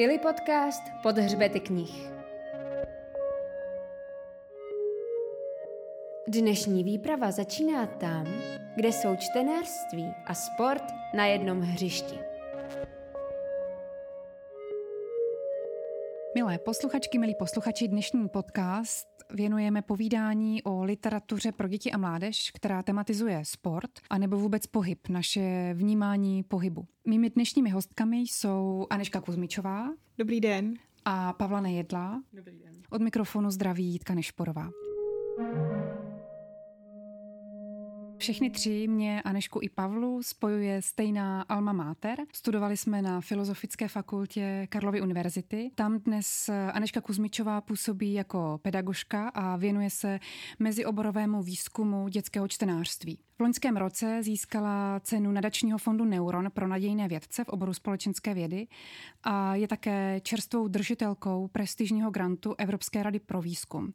Ili podcast pod hřbety knih. Dnešní výprava začíná tam, kde jsou čtenářství a sport na jednom hřišti. Milé posluchačky, milí posluchači, dnešní podcast věnujeme povídání o literatuře pro děti a mládež, která tematizuje sport a nebo vůbec pohyb, naše vnímání pohybu. Mými dnešními hostkami jsou Aneška Kuzmičová. Dobrý den. A Pavla Nejedla. Dobrý den. Od mikrofonu zdraví Jitka Nešporová. Všechny tři mě, Anešku i Pavlu, spojuje stejná alma mater. Studovali jsme na Filozofické fakultě Karlovy univerzity. Tam dnes Aneška Kuzmičová působí jako pedagožka a věnuje se mezioborovému výzkumu dětského čtenářství. V loňském roce získala cenu nadačního fondu Neuron pro nadějné vědce v oboru společenské vědy a je také čerstvou držitelkou prestižního grantu Evropské rady pro výzkum.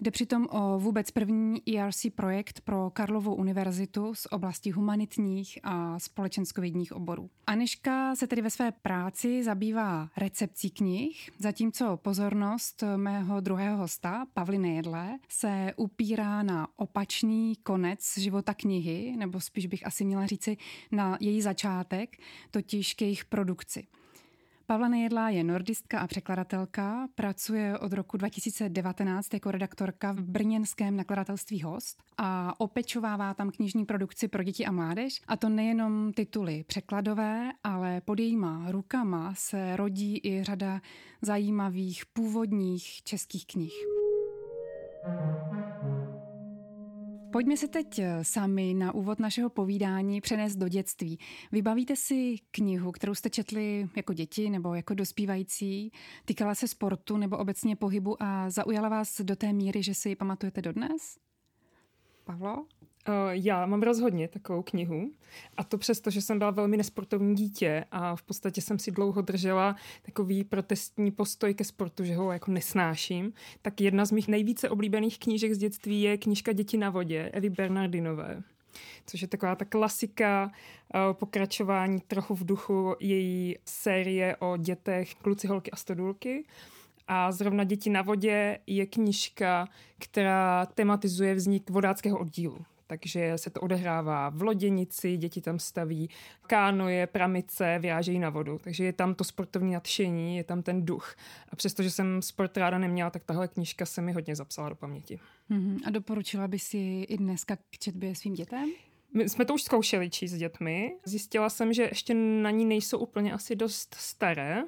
Jde přitom o vůbec první ERC projekt pro Karlovou univerzitu z oblasti humanitních a společenskovědních oborů. Aneška se tedy ve své práci zabývá recepcí knih, zatímco pozornost mého druhého hosta, Pavly Nejedle, se upírá na opačný konec života knihy, nebo spíš bych asi měla říci na její začátek, totiž k jejich produkci. Pavla Nejedlá je nordistka a překladatelka, pracuje od roku 2019 jako redaktorka v brněnském nakladatelství Host a opečovává tam knižní produkci pro děti a mládež. A to nejenom tituly překladové, ale pod jejíma rukama se rodí i řada zajímavých původních českých knih. Pojďme se teď eh, sami na úvod našeho povídání přenést do dětství. Vybavíte si knihu, kterou jste četli jako děti nebo jako dospívající, týkala se sportu nebo obecně pohybu a zaujala vás do té míry, že si ji pamatujete dodnes? Pavlo? Uh, já mám rozhodně takovou knihu a to přesto, že jsem byla velmi nesportovní dítě a v podstatě jsem si dlouho držela takový protestní postoj ke sportu, že ho jako nesnáším, tak jedna z mých nejvíce oblíbených knížek z dětství je knížka Děti na vodě Evy Bernardinové což je taková ta klasika uh, pokračování trochu v duchu její série o dětech Kluci, holky a stodůlky. A zrovna Děti na vodě je knižka, která tematizuje vznik vodáckého oddílu takže se to odehrává v loděnici, děti tam staví kánoje, pramice, vyrážejí na vodu, takže je tam to sportovní nadšení, je tam ten duch. A přestože jsem sport ráda neměla, tak tahle knižka se mi hodně zapsala do paměti. Mm-hmm. A doporučila by si i dneska k četbě svým dětem? My jsme to už zkoušeli číst s dětmi. Zjistila jsem, že ještě na ní nejsou úplně asi dost staré,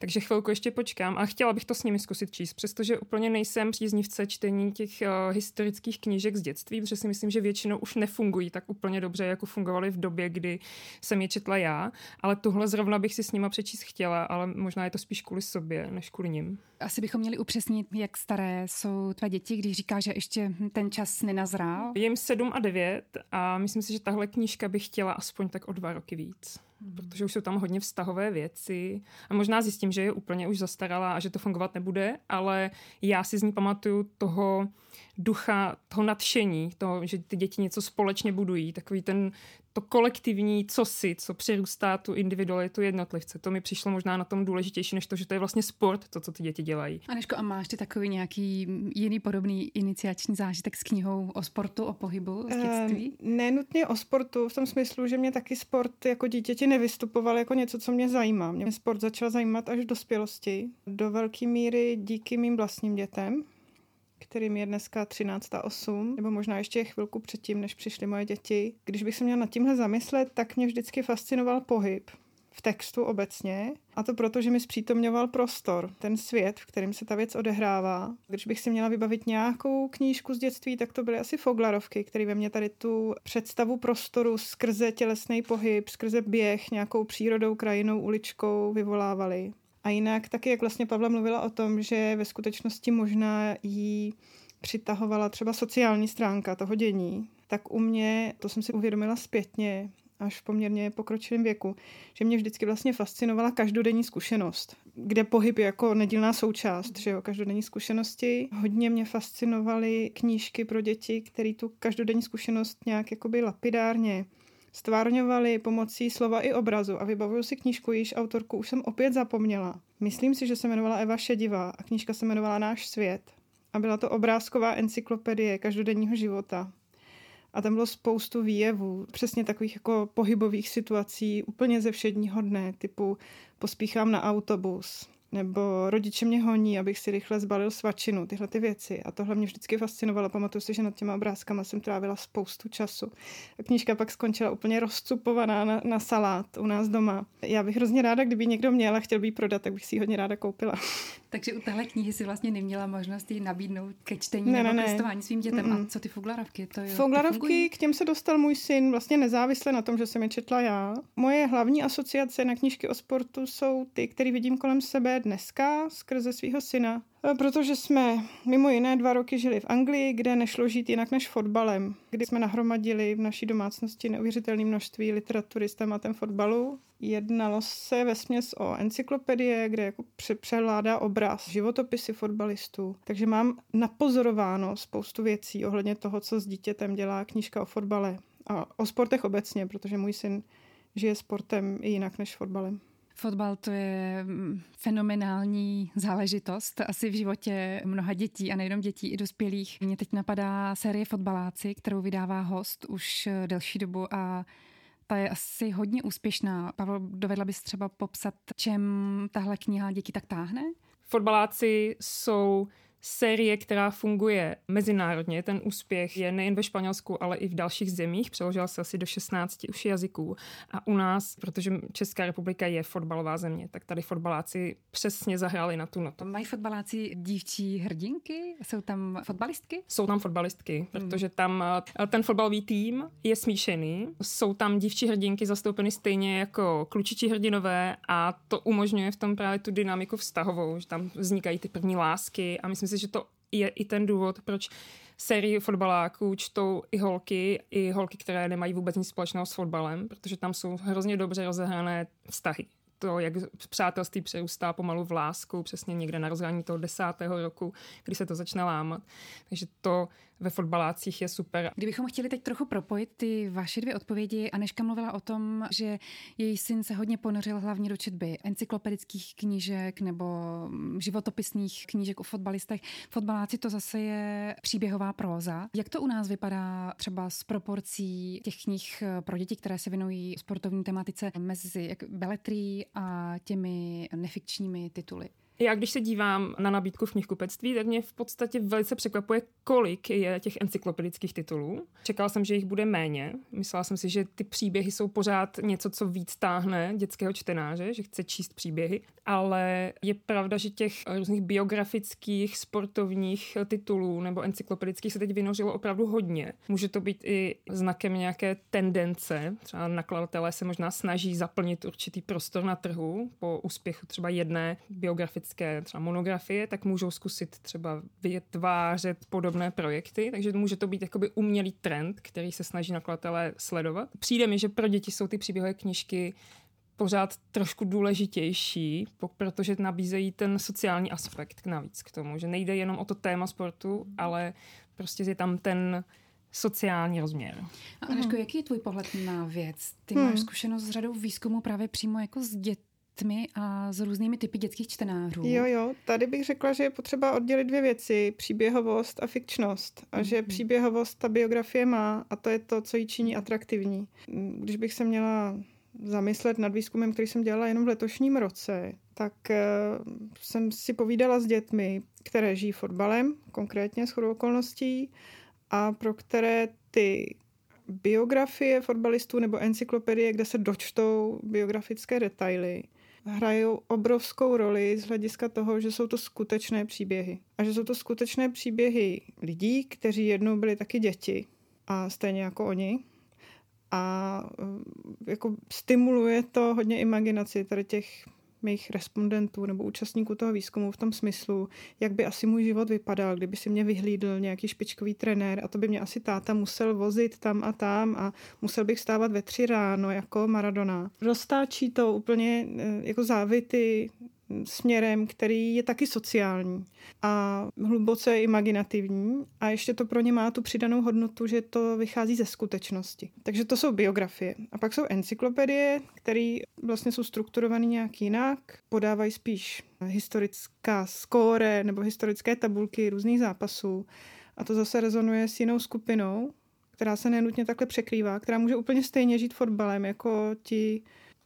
takže chvilku ještě počkám a chtěla bych to s nimi zkusit číst, přestože úplně nejsem příznivce čtení těch uh, historických knížek z dětství, protože si myslím, že většinou už nefungují tak úplně dobře, jako fungovaly v době, kdy jsem je četla já, ale tohle zrovna bych si s nima přečíst chtěla, ale možná je to spíš kvůli sobě, než kvůli nim. Asi bychom měli upřesnit, jak staré jsou tvé děti, když říká, že ještě ten čas nenazrál. Jim 7 a 9 a myslím si, že tahle knížka bych chtěla aspoň tak o dva roky víc. Hmm. Protože už jsou tam hodně vztahové věci a možná zjistím, že je úplně už zastarala a že to fungovat nebude, ale já si z ní pamatuju toho ducha, toho nadšení, toho, že ty děti něco společně budují, takový ten, to kolektivní cosi, co přerůstá tu individualitu jednotlivce. To mi přišlo možná na tom důležitější, než to, že to je vlastně sport, to, co ty děti dělají. Aneško, a máš ty takový nějaký jiný podobný iniciační zážitek s knihou o sportu, o pohybu z dětství? Uh, nenutně o sportu, v tom smyslu, že mě taky sport jako dítěti nevystupoval jako něco, co mě zajímá. Mě sport začal zajímat až v dospělosti. Do velké míry díky mým vlastním dětem, kterým je dneska 13 a 8, nebo možná ještě chvilku předtím, než přišly moje děti. Když bych se měla nad tímhle zamyslet, tak mě vždycky fascinoval pohyb v textu obecně. A to proto, že mi zpřítomňoval prostor, ten svět, v kterém se ta věc odehrává. Když bych si měla vybavit nějakou knížku z dětství, tak to byly asi Foglarovky, které ve mně tady tu představu prostoru skrze tělesný pohyb, skrze běh, nějakou přírodou, krajinou, uličkou vyvolávaly. A jinak taky, jak vlastně Pavla mluvila o tom, že ve skutečnosti možná jí přitahovala třeba sociální stránka toho dění, tak u mě, to jsem si uvědomila zpětně, až v poměrně pokročilém věku, že mě vždycky vlastně fascinovala každodenní zkušenost, kde pohyb je jako nedílná součást, že jo, každodenní zkušenosti. Hodně mě fascinovaly knížky pro děti, které tu každodenní zkušenost nějak jakoby lapidárně stvárňovali pomocí slova i obrazu a vybavuju si knížku, již autorku už jsem opět zapomněla. Myslím si, že se jmenovala Eva Šedivá a knížka se jmenovala Náš svět. A byla to obrázková encyklopedie každodenního života. A tam bylo spoustu výjevů, přesně takových jako pohybových situací úplně ze všedního dne, typu pospíchám na autobus, nebo rodiče mě honí, abych si rychle zbalil svačinu, tyhle ty věci. A tohle mě vždycky fascinovalo. Pamatuju si, že nad těma obrázkama jsem trávila spoustu času. A knížka pak skončila úplně rozcupovaná na, na salát u nás doma. Já bych hrozně ráda, kdyby někdo měl a chtěl by ji prodat, tak bych si ji hodně ráda koupila. Takže u téhle knihy si vlastně neměla možnost ji nabídnout ke čtení ne, nebo ne, ne. svým dětem. Mm-mm. A co ty foglarovky? To jo, foglarovky, k těm se dostal můj syn vlastně nezávisle na tom, že jsem je četla já. Moje hlavní asociace na knížky o sportu jsou ty, které vidím kolem sebe dneska skrze svého syna. E, protože jsme mimo jiné dva roky žili v Anglii, kde nešlo žít jinak než fotbalem. Kdy jsme nahromadili v naší domácnosti neuvěřitelné množství literatury s tématem fotbalu. Jednalo se ve směs o encyklopedie, kde jako přehládá obraz, životopisy fotbalistů. Takže mám napozorováno spoustu věcí ohledně toho, co s dítětem dělá knížka o fotbale a o sportech obecně, protože můj syn žije sportem i jinak než fotbalem. Fotbal to je mm, fenomenální záležitost asi v životě mnoha dětí a nejenom dětí, i dospělých. Mně teď napadá série Fotbaláci, kterou vydává host už delší dobu a ta je asi hodně úspěšná. Pavel, dovedla bys třeba popsat, čem tahle kniha děti tak táhne? Fotbaláci jsou série, která funguje mezinárodně. Ten úspěch je nejen ve Španělsku, ale i v dalších zemích. Přeložil se asi do 16 už jazyků. A u nás, protože Česká republika je fotbalová země, tak tady fotbaláci přesně zahráli na tu notu. Mají fotbaláci dívčí hrdinky? Jsou tam fotbalistky? Jsou tam fotbalistky, hmm. protože tam eh, ten fotbalový tým je smíšený. Jsou tam dívčí hrdinky zastoupeny stejně jako klučičí hrdinové a to umožňuje v tom právě tu dynamiku vztahovou, že tam vznikají ty první lásky a myslím si, že to je i ten důvod, proč sérii fotbaláků čtou i holky, i holky, které nemají vůbec nic společného s fotbalem, protože tam jsou hrozně dobře rozehrané vztahy to, jak přátelství přerůstá pomalu v lásku, přesně někde na rozhraní toho desátého roku, kdy se to začne lámat. Takže to ve fotbalácích je super. Kdybychom chtěli teď trochu propojit ty vaše dvě odpovědi, Aneška mluvila o tom, že její syn se hodně ponořil hlavně do četby encyklopedických knížek nebo životopisných knížek o fotbalistech. Fotbaláci to zase je příběhová próza. Jak to u nás vypadá třeba s proporcí těch knih pro děti, které se věnují sportovní tematice mezi beletrí a těmi nefikčními tituly? Já když se dívám na nabídku v knihkupectví, tak mě v podstatě velice překvapuje, kolik je těch encyklopedických titulů. Čekala jsem, že jich bude méně. Myslela jsem si, že ty příběhy jsou pořád něco, co víc táhne dětského čtenáře, že chce číst příběhy, ale je pravda, že těch různých biografických, sportovních titulů nebo encyklopedických se teď vynořilo opravdu hodně. Může to být i znakem nějaké tendence. Třeba nakladatelé se možná snaží zaplnit určitý prostor na trhu po úspěchu třeba jedné biografické tematické třeba monografie, tak můžou zkusit třeba vytvářet podobné projekty, takže může to být jakoby umělý trend, který se snaží nakladatelé sledovat. Přijde mi, že pro děti jsou ty příběhové knižky pořád trošku důležitější, protože nabízejí ten sociální aspekt navíc k tomu, že nejde jenom o to téma sportu, ale prostě je tam ten sociální rozměr. A Aneško, jaký je tvůj pohled na věc? Ty hmm. máš zkušenost s řadou výzkumu právě přímo jako s dětmi dětmi a s různými typy dětských čtenářů. Jo, jo, tady bych řekla, že je potřeba oddělit dvě věci, příběhovost a fikčnost. A mm-hmm. že mhm. příběhovost ta biografie má a to je to, co ji činí atraktivní. Když bych se měla zamyslet nad výzkumem, který jsem dělala jenom v letošním roce, tak uh, jsem si povídala s dětmi, které žijí fotbalem, konkrétně s okolností, a pro které ty biografie fotbalistů nebo encyklopedie, kde se dočtou biografické detaily, hrajou obrovskou roli z hlediska toho, že jsou to skutečné příběhy. A že jsou to skutečné příběhy lidí, kteří jednou byli taky děti a stejně jako oni. A e, jako stimuluje to hodně imaginaci tady těch mých respondentů nebo účastníků toho výzkumu v tom smyslu, jak by asi můj život vypadal, kdyby si mě vyhlídl nějaký špičkový trenér a to by mě asi táta musel vozit tam a tam a musel bych stávat ve tři ráno jako Maradona. Roztáčí to úplně eh, jako závity směrem, který je taky sociální a hluboce imaginativní a ještě to pro ně má tu přidanou hodnotu, že to vychází ze skutečnosti. Takže to jsou biografie. A pak jsou encyklopedie, které vlastně jsou strukturované nějak jinak, podávají spíš historická skóre nebo historické tabulky různých zápasů. A to zase rezonuje s jinou skupinou, která se nenutně takhle překrývá, která může úplně stejně žít fotbalem jako ti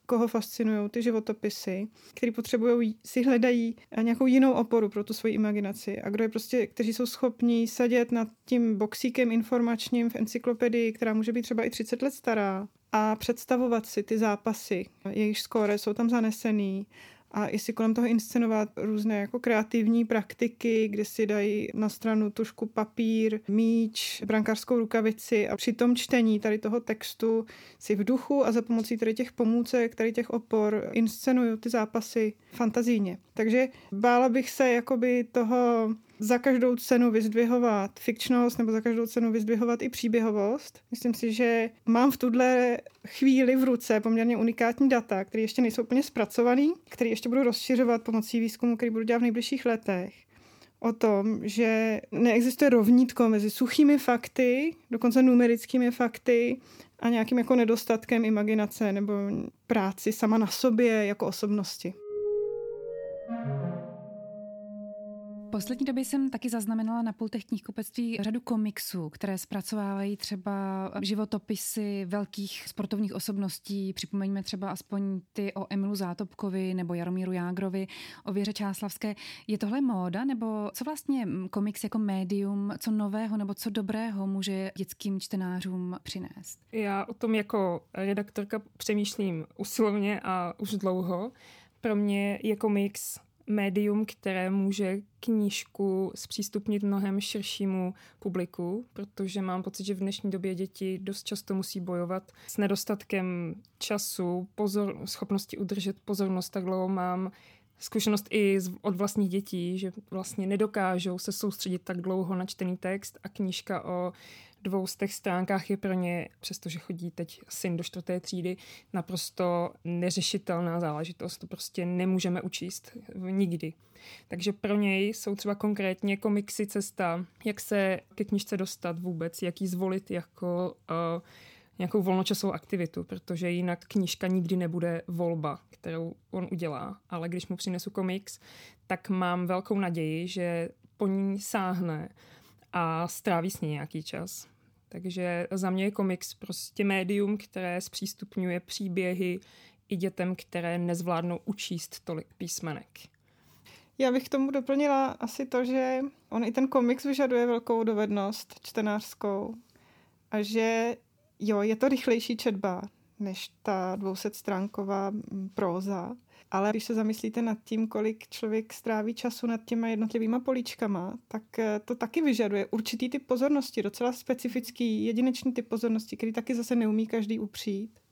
koho fascinují ty životopisy, který potřebují, si hledají nějakou jinou oporu pro tu svoji imaginaci. A kdo je prostě, kteří jsou schopní sedět nad tím boxíkem informačním v encyklopedii, která může být třeba i 30 let stará a představovat si ty zápasy, jejich skóre jsou tam zanesený a i si kolem toho inscenovat různé jako kreativní praktiky, kde si dají na stranu tušku papír, míč, brankářskou rukavici a při tom čtení tady toho textu si v duchu a za pomocí tady těch pomůcek, tady těch opor inscenují ty zápasy fantazijně. Takže bála bych se jakoby toho za každou cenu vyzdvihovat fikčnost nebo za každou cenu vyzdvihovat i příběhovost. Myslím si, že mám v tuhle chvíli v ruce poměrně unikátní data, které ještě nejsou úplně zpracované, které ještě budu rozšiřovat pomocí výzkumu, který budu dělat v nejbližších letech o tom, že neexistuje rovnítko mezi suchými fakty, dokonce numerickými fakty a nějakým jako nedostatkem imaginace nebo práci sama na sobě jako osobnosti. Poslední době jsem taky zaznamenala na pultech knihkupectví řadu komiksů, které zpracovávají třeba životopisy velkých sportovních osobností. Připomeňme třeba aspoň ty o Emilu Zátopkovi nebo Jaromíru Jágrovi, o Věře Čáslavské. Je tohle móda nebo co vlastně komiks jako médium, co nového nebo co dobrého může dětským čtenářům přinést? Já o tom jako redaktorka přemýšlím usilovně a už dlouho. Pro mě je komiks médium, které může knížku zpřístupnit mnohem širšímu publiku, protože mám pocit, že v dnešní době děti dost často musí bojovat s nedostatkem času, pozor, schopnosti udržet pozornost tak dlouho. Mám zkušenost i od vlastních dětí, že vlastně nedokážou se soustředit tak dlouho na čtený text a knížka o dvou z těch stránkách je pro ně, přestože chodí teď syn do čtvrté třídy, naprosto neřešitelná záležitost. To prostě nemůžeme učíst nikdy. Takže pro něj jsou třeba konkrétně komiksy cesta, jak se ke knižce dostat vůbec, jak ji zvolit jako uh, nějakou volnočasovou aktivitu, protože jinak knížka nikdy nebude volba, kterou on udělá. Ale když mu přinesu komiks, tak mám velkou naději, že po ní sáhne a stráví s ní nějaký čas. Takže za mě je komiks prostě médium, které zpřístupňuje příběhy i dětem, které nezvládnou učíst tolik písmenek. Já bych k tomu doplnila asi to, že on i ten komiks vyžaduje velkou dovednost čtenářskou a že jo, je to rychlejší četba než ta 200 stránková próza, ale když se zamyslíte nad tím, kolik člověk stráví času nad těma jednotlivýma políčkama, tak eh, to taky vyžaduje určitý typ pozornosti, docela specifický, jedinečný typ pozornosti, který taky zase neumí každý upřít.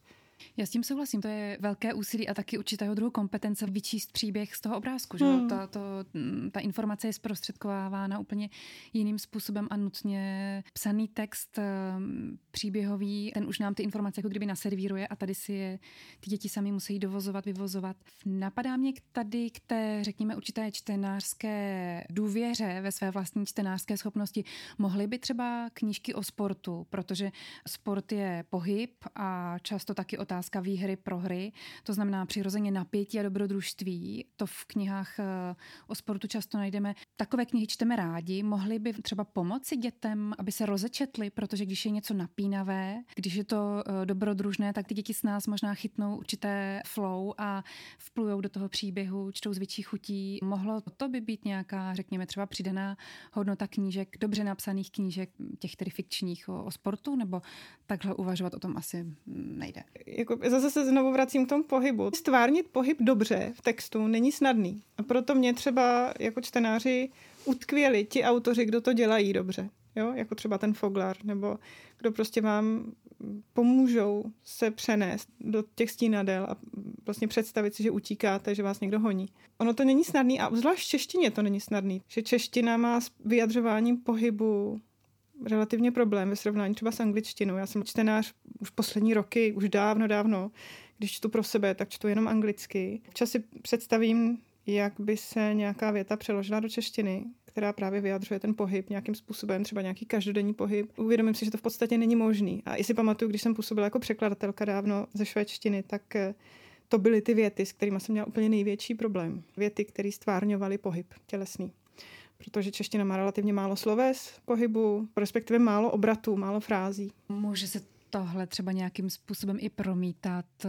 Já s tím souhlasím, to je velké úsilí a taky určitého druhu kompetence vyčíst příběh z toho obrázku. Že? Hmm. Ta, to, mm, ta informace je zprostředkovávána úplně jiným způsobem a nutně psaný text mm, příběhový, ten už nám ty informace jako kdyby naservíruje a tady si je ty děti sami musí dovozovat, vyvozovat. Napadá mě tady k té, řekněme, určité čtenářské důvěře ve své vlastní čtenářské schopnosti. Mohly by třeba knížky o sportu, protože sport je pohyb a často taky o otázka výhry, prohry, to znamená přirozeně napětí a dobrodružství. To v knihách eh, o sportu často najdeme. Takové knihy čteme rádi, mohly by třeba pomoci dětem, aby se rozečetli, protože když je něco napínavé, když je to eh, dobrodružné, tak ty děti s nás možná chytnou určité flow a vplujou do toho příběhu, čtou z větší chutí. Mohlo to by být nějaká, řekněme, třeba přidaná hodnota knížek, dobře napsaných knížek, těch tedy fikčních o, o sportu, nebo takhle uvažovat o tom asi nejde jako zase se znovu vracím k tomu pohybu. Stvárnit pohyb dobře v textu není snadný. A proto mě třeba jako čtenáři utkvěli ti autoři, kdo to dělají dobře. Jo? Jako třeba ten Foglar, nebo kdo prostě vám pomůžou se přenést do těch stínadel a vlastně představit si, že utíkáte, že vás někdo honí. Ono to není snadný a zvlášť v češtině to není snadný, že čeština má s vyjadřováním pohybu relativně problém ve srovnání třeba s angličtinou. Já jsem čtenář už poslední roky, už dávno, dávno. Když čtu pro sebe, tak čtu jenom anglicky. Čas si představím jak by se nějaká věta přeložila do češtiny, která právě vyjadřuje ten pohyb nějakým způsobem, třeba nějaký každodenní pohyb. Uvědomím si, že to v podstatě není možný. A i si pamatuju, když jsem působila jako překladatelka dávno ze švédštiny, tak eh, to byly ty věty, s kterými jsem měla úplně největší problém. Věty, které stvárňovaly pohyb tělesný. Protože čeština má relativně málo sloves pohybu, respektive málo obratů, málo frází. Může se tohle třeba nějakým způsobem i promítat, eh,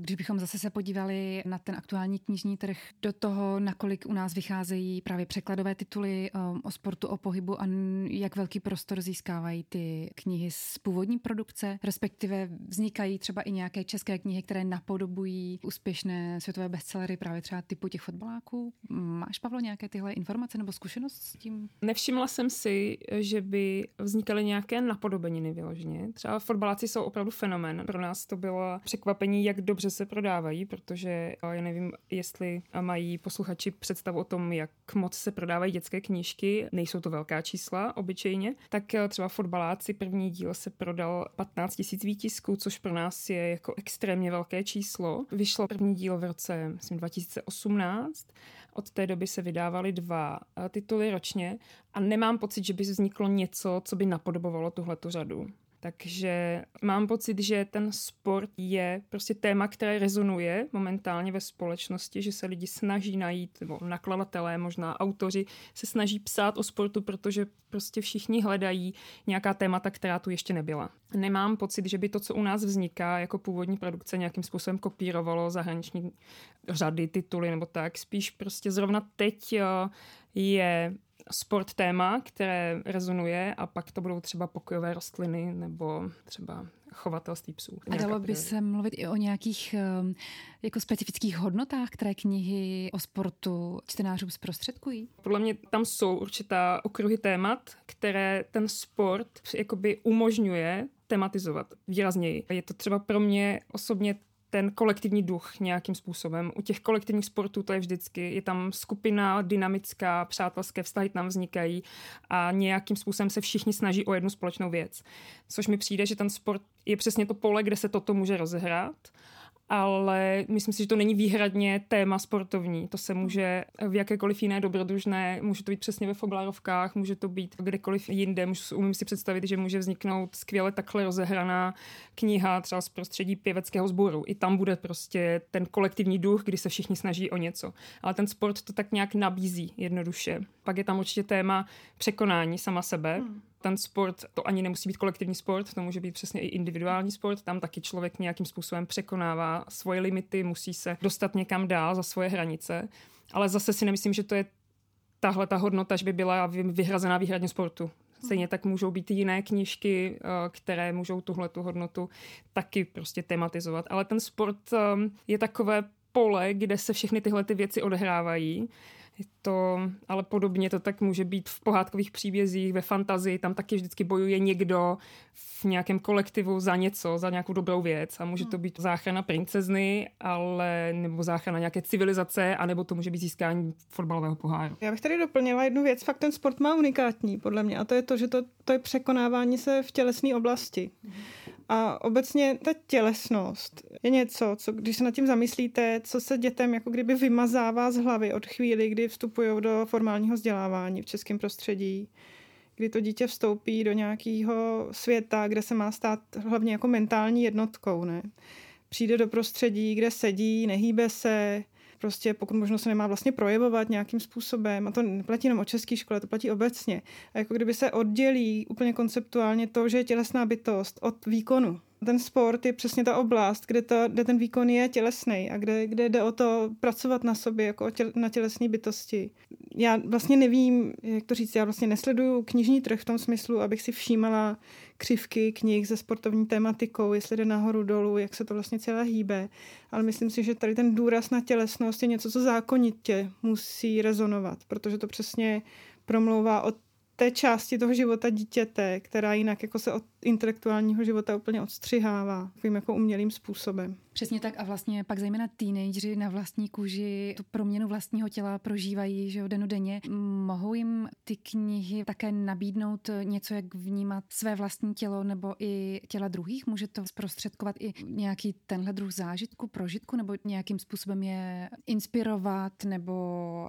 když bychom zase se podívali na ten aktuální knižní trh, do toho, nakolik u nás vycházejí právě překladové tituly eh, o sportu, o pohybu a jak velký prostor získávají ty knihy z původní produkce, respektive vznikají třeba i nějaké české knihy, které napodobují úspěšné světové bestsellery právě třeba typu těch fotbaláků. Máš, Pavlo, nějaké tyhle informace nebo zkušenost s tím? Nevšimla jsem si, že by vznikaly nějaké napodobeniny vyloženě. Třeba fotbaláci Slováci jsou opravdu fenomén. Pro nás to bylo překvapení, jak dobře se prodávají, protože já nevím, jestli mají posluchači představu o tom, jak moc se prodávají dětské knížky. Nejsou to velká čísla obyčejně. Tak eh, třeba fotbaláci první díl se prodal 15 000 výtisků, což pro nás je jako extrémně velké číslo. Vyšlo první díl v roce myslím, 2018 od té doby se vydávaly dva eh, tituly ročně a nemám pocit, že by vzniklo něco, co by napodobovalo tuhletu řadu. Takže mám pocit, že ten sport je prostě téma, které rezonuje momentálně ve společnosti, že se lidi snaží najít, nebo nakladatelé, možná autoři, se snaží psát o sportu, protože prostě všichni hledají nějaká témata, která tu ještě nebyla. Nemám pocit, že by to, co u nás vzniká jako původní produkce, nějakým způsobem kopírovalo zahraniční řady, tituly nebo tak. Spíš prostě zrovna teď eh, je sport téma, které rezonuje a pak to budou třeba pokojové rostliny nebo třeba chovatelství psů. A dalo by se mluvit i o nějakých um, jako specifických hodnotách, které knihy o sportu čtenářům zprostředkují? Podle mě tam jsou určitá okruhy témat, které ten sport jakoby umožňuje tematizovat výrazněji. Je to třeba pro mě osobně ten kolektivní duch nějakým způsobem. U těch kolektivních sportů to je vždycky, je tam skupina dynamická, přátelské vztahy tam vznikají a nějakým způsobem se všichni snaží o jednu společnou věc. Což mi přijde, že ten sport je přesně to pole, kde se toto může rozehrát ale myslím si, že to není výhradně téma sportovní. To se může v jakékoliv jiné dobrodružné, může to být přesně ve Foglarovkách, může to být kdekoliv jinde. Můžu, umím si představit, že může vzniknout skvěle takhle rozehraná kniha třeba z prostředí pěveckého sboru. I tam bude prostě ten kolektivní duch, kdy se všichni snaží o něco. Ale ten sport to tak nějak nabízí jednoduše. Pak je tam určitě téma překonání sama sebe. Hmm ten sport, to ani nemusí být kolektivní sport, to může být přesně i individuální sport, tam taky člověk nějakým způsobem překonává svoje limity, musí se dostat někam dál za svoje hranice, ale zase si nemyslím, že to je tahle ta hodnota, že by byla vyhrazená výhradně sportu. Stejně tak můžou být jiné knížky, eh, které můžou tuhle tu hodnotu taky prostě tematizovat. Ale ten sport eh, je takové pole, kde se všechny tyhle ty věci odehrávají je to, ale podobně to tak může být v pohádkových příbězích, ve fantazii, tam taky vždycky bojuje někdo v nějakém kolektivu za něco, za nějakou dobrou věc a může to hmm. být záchrana princezny, ale nebo záchrana nějaké civilizace, anebo to může být získání fotbalového poháru. Já bych tady doplnila jednu věc, fakt ten sport má unikátní podle mě a to je to, že to, to je překonávání se v tělesné oblasti. A obecně ta tělesnost je něco, co když se nad tím zamyslíte, co se dětem jako kdyby vymazává z hlavy od chvíli, kdy vstupují do formálního vzdělávání v českém prostředí, kdy to dítě vstoupí do nějakého světa, kde se má stát hlavně jako mentální jednotkou. Ne? Přijde do prostředí, kde sedí, nehýbe se, prostě pokud možno se nemá vlastně projevovat nějakým způsobem. A to neplatí jenom o české škole, to platí obecně. A jako kdyby se oddělí úplně konceptuálně to, že je tělesná bytost od výkonu. Ten sport je přesně ta oblast, kde, to, kde ten výkon je tělesný a kde, kde jde o to pracovat na sobě jako těl, na tělesné bytosti. Já vlastně nevím, jak to říct, já vlastně nesleduju knižní trh v tom smyslu, abych si všímala křivky knih se sportovní tematikou, jestli jde nahoru dolů, jak se to vlastně celé hýbe. Ale myslím si, že tady ten důraz na tělesnost je něco, co zákonitě musí rezonovat, protože to přesně promlouvá o té části toho života dítěte, která jinak jako se od intelektuálního života úplně odstřihává takovým jako umělým způsobem. Přesně tak a vlastně pak zejména teenageři na vlastní kůži tu proměnu vlastního těla prožívají, že jo, denně. Mohou jim ty knihy také nabídnout něco, jak vnímat své vlastní tělo nebo i těla druhých? Může to zprostředkovat i nějaký tenhle druh zážitku, prožitku nebo nějakým způsobem je inspirovat nebo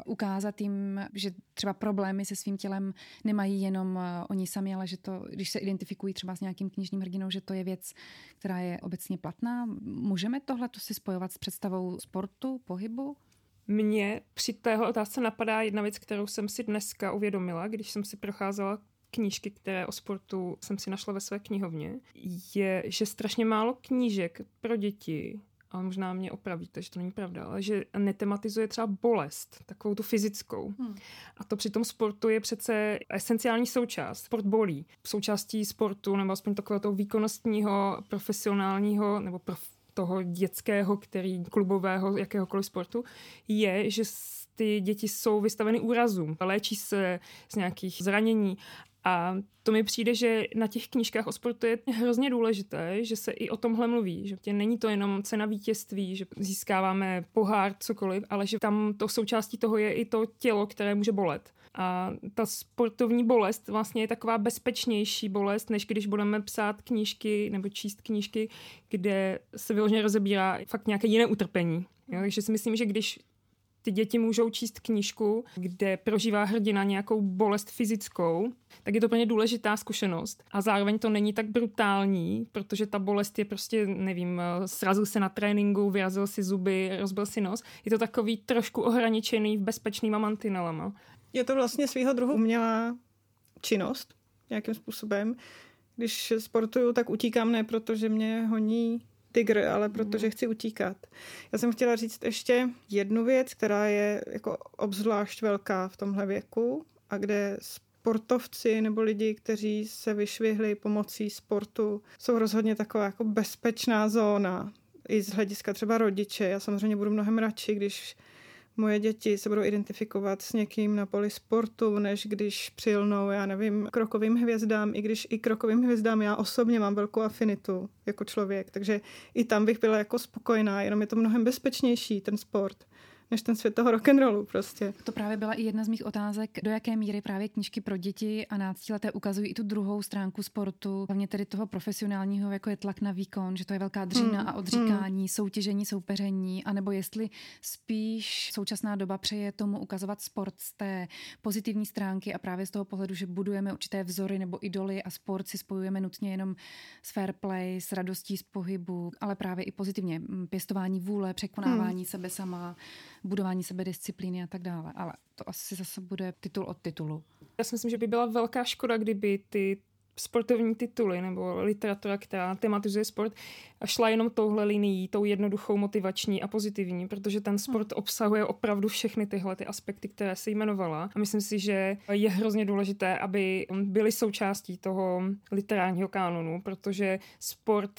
ukázat jim, že třeba problémy se svým tělem nemají jenom oni sami, ale že to, když se identifikují třeba s nějakým knižním hrdinou, že to je věc, která je obecně platná. Můžeme tohle si spojovat s představou sportu, pohybu? Mně při téhle otázce napadá jedna věc, kterou jsem si dneska uvědomila, když jsem si procházela knížky, které o sportu jsem si našla ve své knihovně, je, že strašně málo knížek pro děti ale možná mě opravíte, že to není pravda, ale že netematizuje třeba bolest, takovou tu fyzickou. Hmm. A to při tom sportu je přece esenciální součást. Sport bolí. Součástí sportu, nebo aspoň takového toho výkonnostního, profesionálního, nebo prof, toho dětského, který klubového, jakéhokoliv sportu, je, že ty děti jsou vystaveny úrazům, léčí se z nějakých zranění a to mi přijde, že na těch knížkách o sportu je hrozně důležité, že se i o tomhle mluví, že tě není to jenom cena vítězství, že získáváme pohár, cokoliv, ale že tam to součástí toho je i to tělo, které může bolet. A ta sportovní bolest vlastně je taková bezpečnější bolest, než když budeme psát knížky nebo číst knížky, kde se vyloženě rozebírá fakt nějaké jiné utrpení. Jo, takže si myslím, že když ty děti můžou číst knížku, kde prožívá hrdina nějakou bolest fyzickou, tak je to plně důležitá zkušenost. A zároveň to není tak brutální, protože ta bolest je prostě, nevím, srazil se na tréninku, vyrazil si zuby, rozbil si nos. Je to takový trošku ohraničený v bezpečnýma mantinelama. Je to vlastně svého druhu umělá činnost nějakým způsobem. Když sportuju, tak utíkám ne protože mě honí tygr, ale protože chci utíkat. Já jsem chtěla říct ještě jednu věc, která je jako obzvlášť velká v tomhle věku a kde sportovci nebo lidi, kteří se vyšvihli pomocí sportu, jsou rozhodně taková jako bezpečná zóna. I z hlediska třeba rodiče. Já samozřejmě budu mnohem radši, když moje děti se budou identifikovat s někým na poli sportu, než když přilnou, já nevím, krokovým hvězdám, i když i krokovým hvězdám já osobně mám velkou afinitu jako člověk, takže i tam bych byla jako spokojená, jenom je to mnohem bezpečnější ten sport než ten svět toho rock'n'rollu prostě. To právě byla i jedna z mých otázek, do jaké míry právě knížky pro děti a náctileté ukazují i tu druhou stránku sportu, hlavně tedy toho profesionálního, jako je tlak na výkon, že to je velká dřina hmm. a odříkání, hmm. soutěžení, soupeření, anebo jestli spíš současná doba přeje tomu ukazovat sport z té pozitivní stránky a právě z toho pohledu, že budujeme určité vzory nebo idoly a sport si spojujeme nutně jenom s fair play, s radostí z pohybu, ale právě i pozitivně pěstování vůle, překonávání hmm. sebe sama, budování sebedisciplíny a tak dále. Ale to asi zase bude titul od titulu. Já si myslím, že by byla velká škoda, kdyby ty sportovní tituly nebo literatura, která tematizuje sport, šla jenom touhle linií, tou jednoduchou, motivační a pozitivní, protože ten sport hmm. obsahuje opravdu všechny tyhle ty aspekty, které se jmenovala. A myslím si, že je hrozně důležité, aby byly součástí toho literárního kánonu, protože sport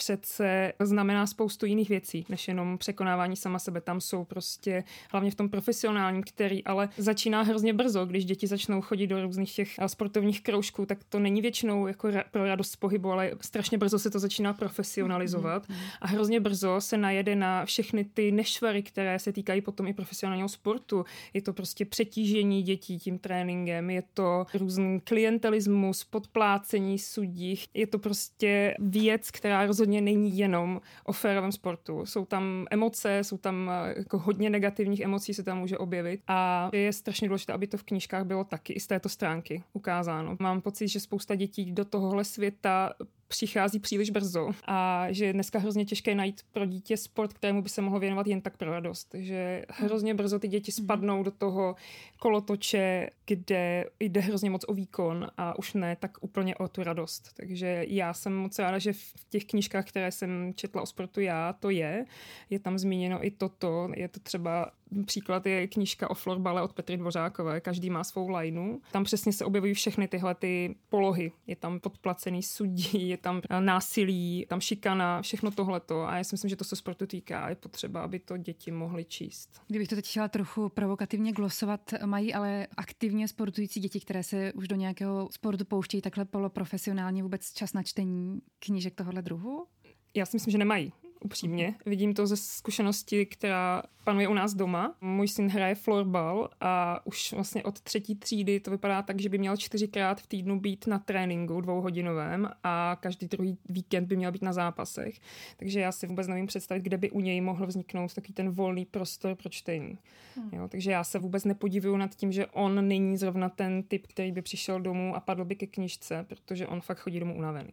přece znamená spoustu jiných věcí, než jenom překonávání sama sebe. Tam jsou prostě, hlavně v tom profesionálním, který ale začíná hrozně brzo, když děti začnou chodit do různých těch eh, sportovních kroužků, tak to není většinou jako pro radost z pohybu, ale strašně brzo se to začíná profesionalizovat mm-hmm. a hrozně brzo se najede na všechny ty nešvary, které se týkají potom i profesionálního sportu. Je to prostě přetížení dětí tím tréninkem, je to různý klientelismus, podplácení sudí, je to prostě věc, která rozhodně rozhodně není jenom o férovém sportu. Jsou tam emoce, jsou tam eh, jako hodně negativních emocí se tam může objevit a je strašně důležité, aby to v knížkách bylo taky i z této stránky ukázáno. Mám pocit, že spousta dětí do tohohle světa přichází příliš brzo a že je dneska hrozně těžké najít pro dítě sport, kterému by se mohlo věnovat jen tak pro radost. Že hrozně brzo ty děti mhm. spadnou do toho kolotoče, kde jde hrozně moc o výkon a už ne tak úplně o tu radost. Takže já jsem moc ráda, že v těch knížkách, které jsem četla o sportu já, to je. Je tam zmíněno i toto. Je to třeba Příklad je knížka o florbale od Petry Dvořákové. Každý má svou lajnu. Tam přesně se objevují všechny tyhle ty polohy. Je tam podplacený sudí, je tam násilí, tam šikana, všechno tohleto. A já si myslím, že to se sportu týká. Je potřeba, aby to děti mohly číst. Kdybych to teď chtěla trochu provokativně glosovat, mají ale aktivně sportující děti, které se už do nějakého sportu pouštějí takhle poloprofesionálně vůbec čas na čtení knížek tohohle druhu? Já si myslím, že nemají upřímně. Vidím to ze zkušenosti, která panuje u nás doma. Můj syn hraje florbal a už vlastně od třetí třídy to vypadá tak, že by měl čtyřikrát v týdnu být na tréninku dvouhodinovém a každý druhý víkend by měl být na zápasech. Takže já si vůbec nevím představit, kde by u něj mohl vzniknout takový ten volný prostor pro čtení. Hmm. Jo, takže já se vůbec nepodivuju nad tím, že on není zrovna ten typ, který by přišel domů a padl by ke knižce, protože on fakt chodí domů unavený.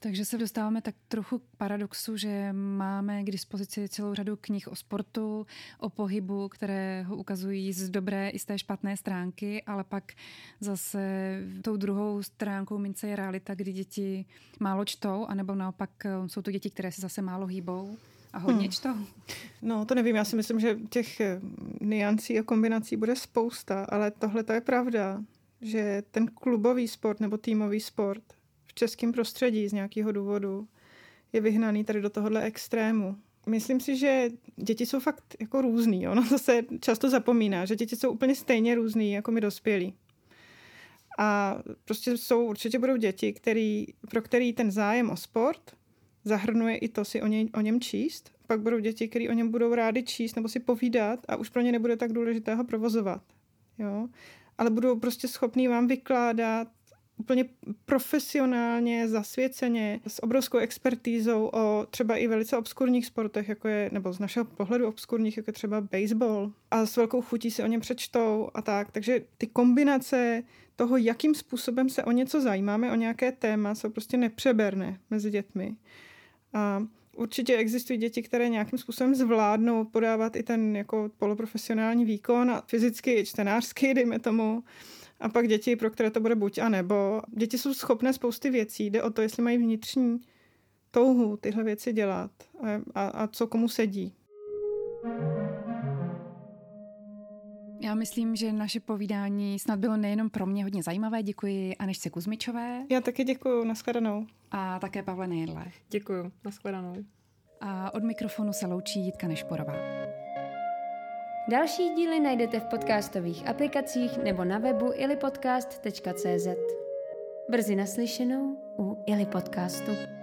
Takže se dostáváme tak trochu k paradoxu, že máme k dispozici celou řadu knih o sportu, o pohybu, které ho ukazují z dobré i z té špatné stránky, ale pak zase tou druhou stránkou mince je realita, kdy děti málo čtou, anebo naopak eh, jsou to děti, které se zase málo hýbou. A hodně hmm. čtou? No, to nevím. Já si myslím, že těch eh, niancí a kombinací bude spousta, ale tohle to je pravda, že ten klubový sport nebo týmový sport českém prostředí z nějakého důvodu je vyhnaný tady do tohohle extrému. Myslím si, že děti jsou fakt jako různý. Ono to se často zapomíná, že děti jsou úplně stejně různý jako my dospělí. A prostě jsou, určitě budou děti, který, pro který ten zájem o sport zahrnuje i to si o, něj, o něm číst. Pak budou děti, které o něm budou rádi číst nebo si povídat a už pro ně nebude tak důležité ho provozovat. Jo? Ale budou prostě schopní vám vykládat úplně profesionálně, zasvěceně, s obrovskou expertízou o třeba i velice obskurních sportech, jako je, nebo z našeho pohledu obskurních, jako je třeba baseball. A s velkou chutí si o něm přečtou a tak. Takže ty kombinace toho, jakým způsobem se o něco zajímáme, o nějaké téma, jsou prostě nepřeberné mezi dětmi. A určitě existují děti, které nějakým způsobem zvládnou podávat i ten jako poloprofesionální výkon a fyzicky i čtenářsky, dejme tomu a pak děti, pro které to bude buď a nebo. Děti jsou schopné spousty věcí, jde o to, jestli mají vnitřní touhu tyhle věci dělat a, a, a co komu sedí. Já myslím, že naše povídání snad bylo nejenom pro mě hodně zajímavé. Děkuji Anešce Kuzmičové. Já taky děkuji, nashledanou. A také Pavle Nejedle. Děkuji, nashledanou. A od mikrofonu se loučí Jitka Nešporová. Další díly najdete v podcastových aplikacích nebo na webu ilipodcast.cz. Brzy naslyšenou u Ili podcastu.